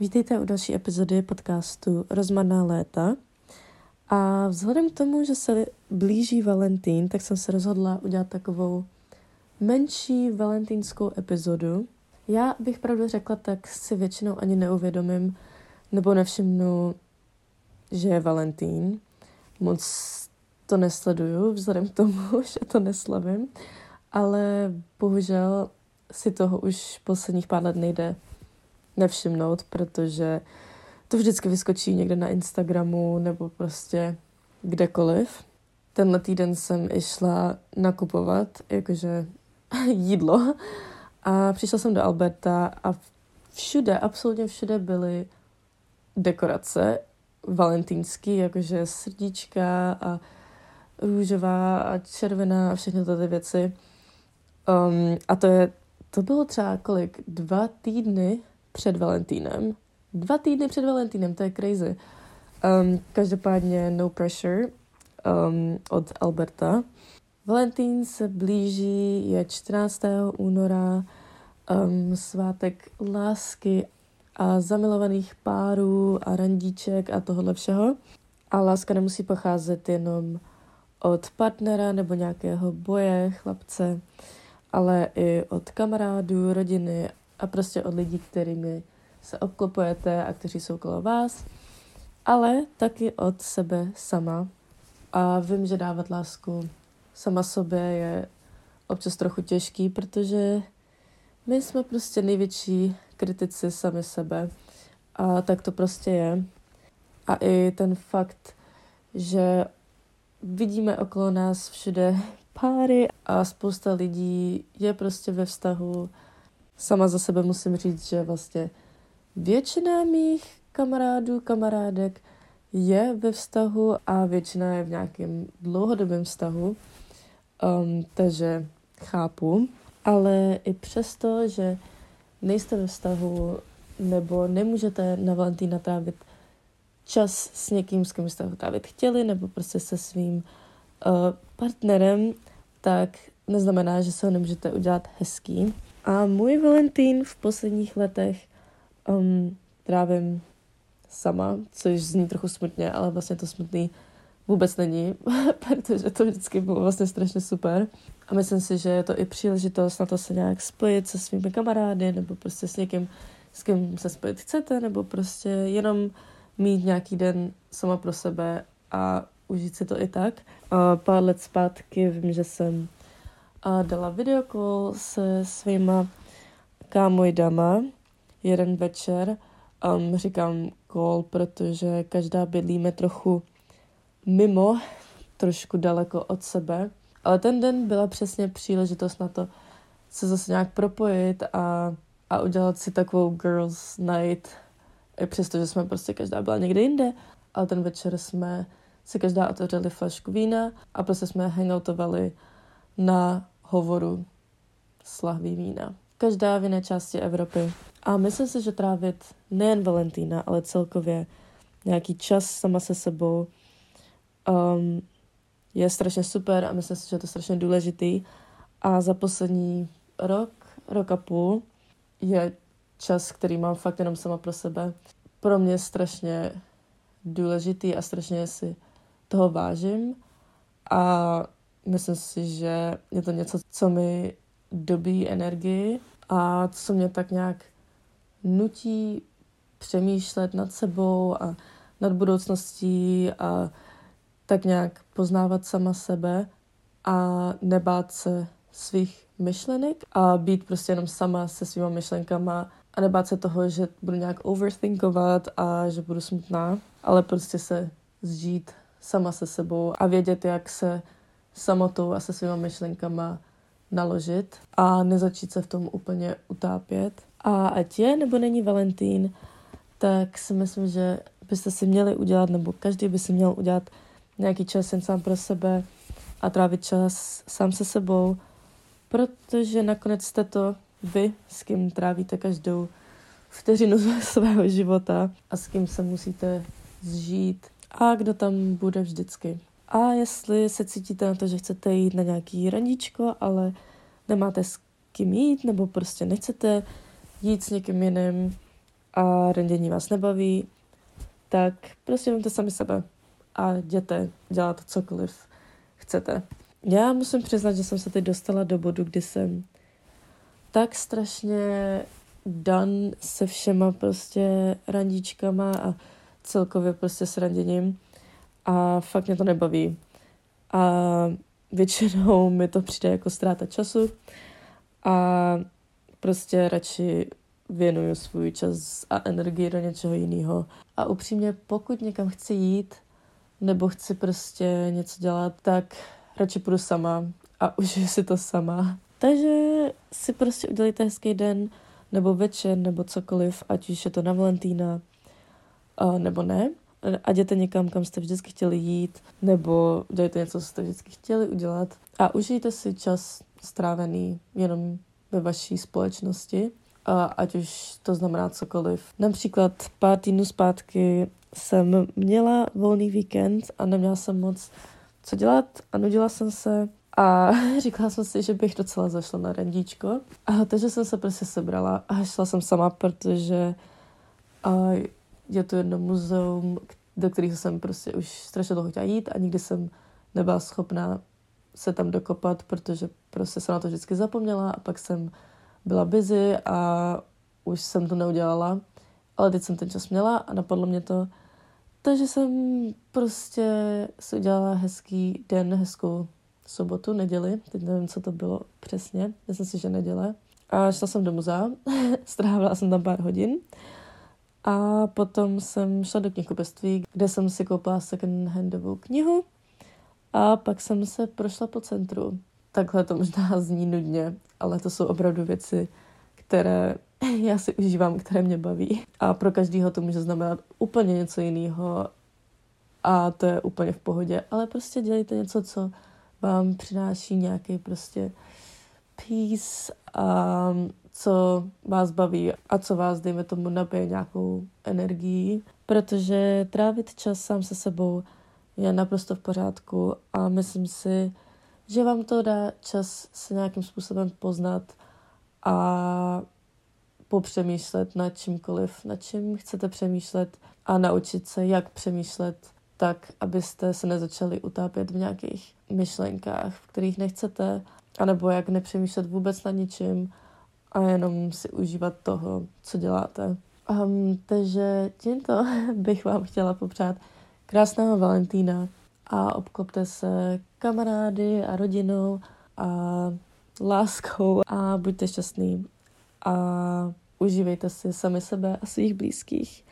Vítejte u další epizody podcastu Rozmarná léta. A vzhledem k tomu, že se blíží Valentín, tak jsem se rozhodla udělat takovou menší valentínskou epizodu. Já bych pravdu řekla, tak si většinou ani neuvědomím nebo nevšimnu, že je Valentín. Moc to nesleduju, vzhledem k tomu, že to neslavím, ale bohužel si toho už posledních pár let nejde nevšimnout, protože to vždycky vyskočí někde na Instagramu nebo prostě kdekoliv. Tenhle týden jsem išla nakupovat, jakože jídlo a přišla jsem do Alberta a všude, absolutně všude byly dekorace valentýnský, jakože srdíčka a růžová a červená a všechny tyto věci. Um, a to je, to bylo třeba kolik? Dva týdny před Valentínem. Dva týdny před Valentínem, to je crazy. Um, každopádně no pressure um, od Alberta. Valentín se blíží, je 14. února, um, svátek lásky a zamilovaných párů a randíček a tohohle všeho. A láska nemusí pocházet jenom od partnera nebo nějakého boje, chlapce, ale i od kamarádů, rodiny a prostě od lidí, kterými se obklopujete a kteří jsou kolem vás, ale taky od sebe sama. A vím, že dávat lásku sama sobě je občas trochu těžký, protože my jsme prostě největší kritici sami sebe. A tak to prostě je. A i ten fakt, že vidíme okolo nás všude páry a spousta lidí je prostě ve vztahu. Sama za sebe musím říct, že vlastně většina mých kamarádů, kamarádek je ve vztahu a většina je v nějakém dlouhodobém vztahu. Um, takže chápu. Ale i přesto, že nejste ve vztahu nebo nemůžete na Valentína trávit čas s někým, s kým jste ho trávit chtěli, nebo prostě se svým uh, partnerem, tak neznamená, že se ho nemůžete udělat hezký. A můj Valentín v posledních letech um, trávím sama, což zní trochu smutně, ale vlastně to smutný vůbec není, protože to vždycky bylo vlastně strašně super. A myslím si, že je to i příležitost na to se nějak spojit se svými kamarády, nebo prostě s někým, s kým se spojit chcete, nebo prostě jenom mít nějaký den sama pro sebe a užít si to i tak. A pár let zpátky vím, že jsem a dala videokol se svýma kámojdama jeden večer. Um, říkám call, protože každá bydlíme trochu mimo, trošku daleko od sebe. Ale ten den byla přesně příležitost na to se zase nějak propojit a, a udělat si takovou girls night, i přesto, že jsme prostě každá byla někde jinde. Ale ten večer jsme si každá otevřeli flašku vína a prostě jsme hangoutovali na hovoru s lahví vína. Každá v jiné části Evropy. A myslím si, že trávit nejen Valentína, ale celkově nějaký čas sama se sebou um, je strašně super a myslím si, že je to strašně důležitý. A za poslední rok, rok a půl je čas, který mám fakt jenom sama pro sebe. Pro mě strašně důležitý a strašně si toho vážím. A myslím si, že je to něco, co mi dobí energii a co mě tak nějak nutí přemýšlet nad sebou a nad budoucností a tak nějak poznávat sama sebe a nebát se svých myšlenek a být prostě jenom sama se svýma myšlenkama a nebát se toho, že budu nějak overthinkovat a že budu smutná, ale prostě se zžít sama se sebou a vědět, jak se samotou a se svýma myšlenkama naložit a nezačít se v tom úplně utápět. A ať je nebo není Valentín, tak si myslím, že byste si měli udělat, nebo každý by si měl udělat nějaký čas jen sám pro sebe a trávit čas sám se sebou, protože nakonec jste to vy, s kým trávíte každou vteřinu svého života a s kým se musíte zžít a kdo tam bude vždycky. A jestli se cítíte na to, že chcete jít na nějaký randíčko, ale nemáte s kým jít, nebo prostě nechcete jít s někým jiným, a randění vás nebaví, tak prostě vemte sami sebe a jděte dělat cokoliv chcete. Já musím přiznat, že jsem se teď dostala do bodu, kdy jsem tak strašně dan se všema prostě randíčkama a celkově prostě s randěním a fakt mě to nebaví. A většinou mi to přijde jako ztráta času a prostě radši věnuju svůj čas a energii do něčeho jiného. A upřímně, pokud někam chci jít, nebo chci prostě něco dělat, tak radši půjdu sama a užiju si to sama. Takže si prostě udělejte hezký den, nebo večer, nebo cokoliv, ať už je to na Valentína, nebo ne. A jděte někam, kam jste vždycky chtěli jít, nebo dělejte něco, co jste vždycky chtěli udělat. A užijte si čas strávený jenom ve vaší společnosti, a ať už to znamená cokoliv. Například pár týdnů zpátky jsem měla volný víkend a neměla jsem moc co dělat a nudila jsem se a říkala jsem si, že bych docela zašla na randíčko. A takže jsem se prostě sebrala a šla jsem sama, protože a je to jedno muzeum, do kterého jsem prostě už strašně dlouho chtěla jít a nikdy jsem nebyla schopná se tam dokopat, protože prostě jsem na to vždycky zapomněla a pak jsem byla busy a už jsem to neudělala. Ale teď jsem ten čas měla a napadlo mě to, takže jsem prostě si udělala hezký den, hezkou sobotu, neděli, teď nevím, co to bylo přesně, myslím si, že neděle. A šla jsem do muzea, strávila jsem tam pár hodin a potom jsem šla do knihkupectví, kde jsem si koupila second-handovou knihu a pak jsem se prošla po centru. Takhle to možná zní nudně, ale to jsou opravdu věci, které já si užívám, které mě baví. A pro každého to může znamenat úplně něco jiného a to je úplně v pohodě. Ale prostě dělejte něco, co vám přináší nějaký prostě peace a co vás baví a co vás, dejme tomu, nabije nějakou energii, protože trávit čas sám se sebou je naprosto v pořádku a myslím si, že vám to dá čas se nějakým způsobem poznat a popřemýšlet nad čímkoliv, nad čím chcete přemýšlet a naučit se, jak přemýšlet tak, abyste se nezačali utápět v nějakých myšlenkách, v kterých nechcete, anebo jak nepřemýšlet vůbec nad ničím a jenom si užívat toho, co děláte. Um, takže tímto bych vám chtěla popřát krásného Valentína a obklopte se kamarády a rodinou a láskou a buďte šťastný a užívejte si sami sebe a svých blízkých.